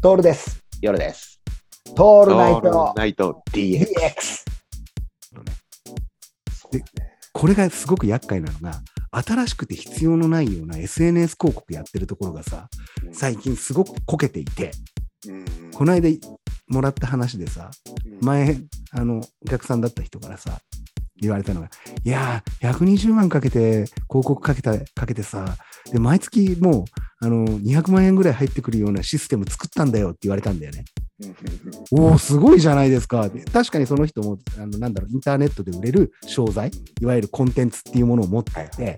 トールです。夜です。トールナイト。ナイト。DX。でこれがすごく厄介なのが、新しくて必要のないような SNS 広告やってるところがさ、最近すごくこけていて、この間もらった話でさ、前、あの、お客さんだった人からさ、言われたのが、いやー、120万かけて、広告かけた、かけてさ、で、毎月もう、あの、200万円ぐらい入ってくるようなシステム作ったんだよって言われたんだよね。おお、すごいじゃないですか。で確かにその人も、あの、なんだろう、インターネットで売れる商材、いわゆるコンテンツっていうものを持っていて、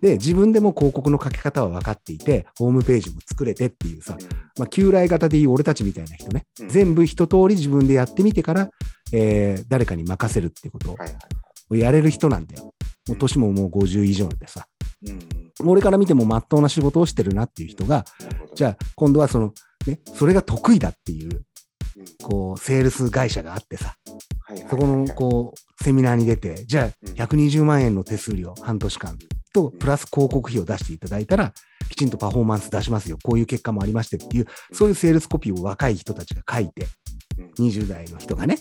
で、自分でも広告のかけ方は分かっていて、ホームページも作れてっていうさ、まあ、旧来型でいう俺たちみたいな人ね、うん全部一通り自分でやってみてから、えー誰かに任せるってこと。をやれる人なんだよ。もう年ももう50以上でさ、うん俺から見ても真っ当な仕事をしてるなっていう人が、じゃあ今度はその、ね、それが得意だっていう、こう、セールス会社があってさ、そこの、こう、セミナーに出て、じゃあ120万円の手数料半年間と、プラス広告費を出していただいたら、きちんとパフォーマンス出しますよ。こういう結果もありましてっていう、そういうセールスコピーを若い人たちが書いて、20代の人がね、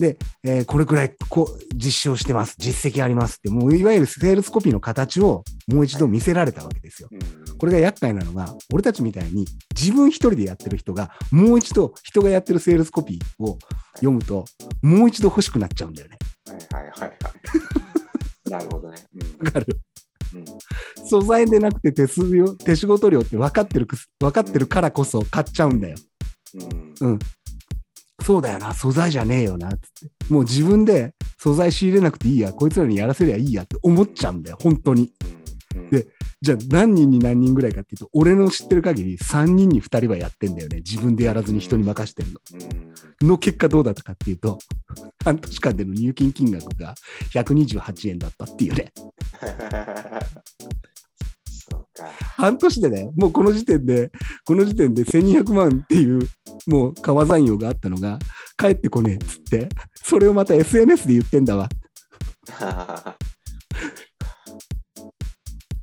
えーこれくらいこう実証してます。実績ありますって、もういわゆるセールスコピーの形をもう一度見せられたわけですよ。これが厄介なのが、俺たちみたいに自分一人でやってる人が、もう一度人がやってるセールスコピーを読むと、もう一度欲しくなっちゃうんだよね。はいはいはいはい。なるほどね。わかる？うん素材でなくて手数料、手仕事料って分かってる分かってるからこそ買っちゃうんだよ。うんうん。そうだよな、素材じゃねえよな、つって。もう自分で素材仕入れなくていいや、こいつらにやらせりゃいいやって思っちゃうんだよ、本当に。うんでじゃあ何人に何人ぐらいかっていうと、俺の知ってる限り3人に2人はやってんだよね。自分でやらずに人に任してるの。うんの結果どうだったかっていうと、半年間での入金金額が128円だったっていうね。半年でね、もうこの時点で、この時点で1200万っていう、もう川残用があったのが、帰ってこねえっつって、それをまた SNS で言ってんだわ。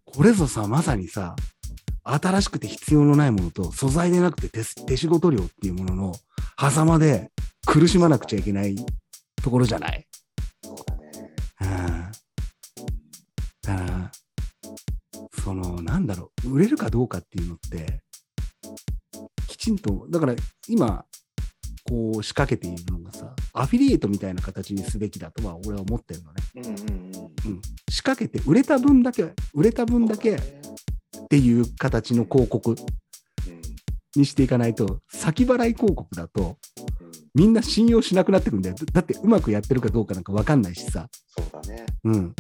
これぞさ、まさにさ、新しくて必要のないものと、素材でなくて手手仕事量っていうものの狭間で苦しまなくちゃいけないところじゃない？そうだね。うん。だから、その、なんだろう、売れるかどうかっていうのって、きちんと、だから今、こう仕掛けているのがさ、アフィリエイトみたいな形にすべきだとは俺は思ってるのね。うんうんうん。仕掛けて売れた分だけ、売れた分だけっていう形の広告にしていかないと、先払い広告だと、みんな信用しなくなってくるんだよ。だってうまくやってるかどうかなんか分かんないしさ。そうだね。うん。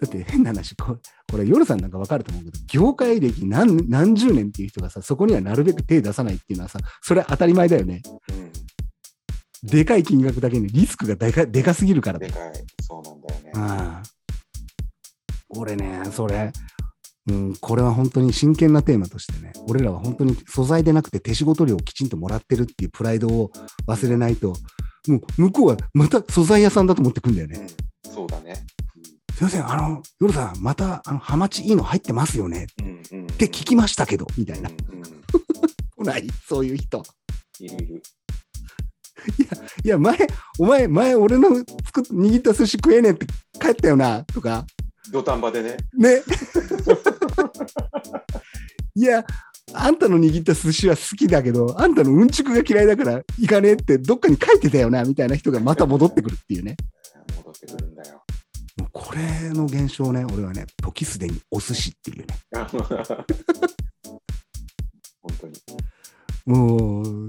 だって変な話、これ、夜さんなんか分かると思うけど、業界歴何何十年っていう人がさ、そこにはなるべく手出さないっていうのはさ、それは当たり前だよね。うん。でかい金額だけにリスクがでかでかすぎるから。でかい。そうなんだよね。ああ。俺ね、それ、うん、これは本当に真剣なテーマとしてね、俺らは本当に素材でなくて手仕事料をきちんともらってるっていうプライドを忘れないと、もう向こうはまた素材屋さんだと思ってくんだよね。うん。すいません、あの、夜さん、また、あの、ハマチいいの入ってますよねうんうん。っって聞きましたけど、みたいな。うんうん。来ないそういう人。いるいる。いや、前、お前、前、俺の作っ握った寿司食えねえって帰ったよな、とか、土壇場でね。ね。いや、あんたの握った寿司は好きだけど、あんたのうんちくが嫌いだから行かねえってどっかに書いてたよな、みたいな人がまた戻ってくるっていうね。これの現象ね、俺はね、時すでにお寿司っていうね。本当に。もう、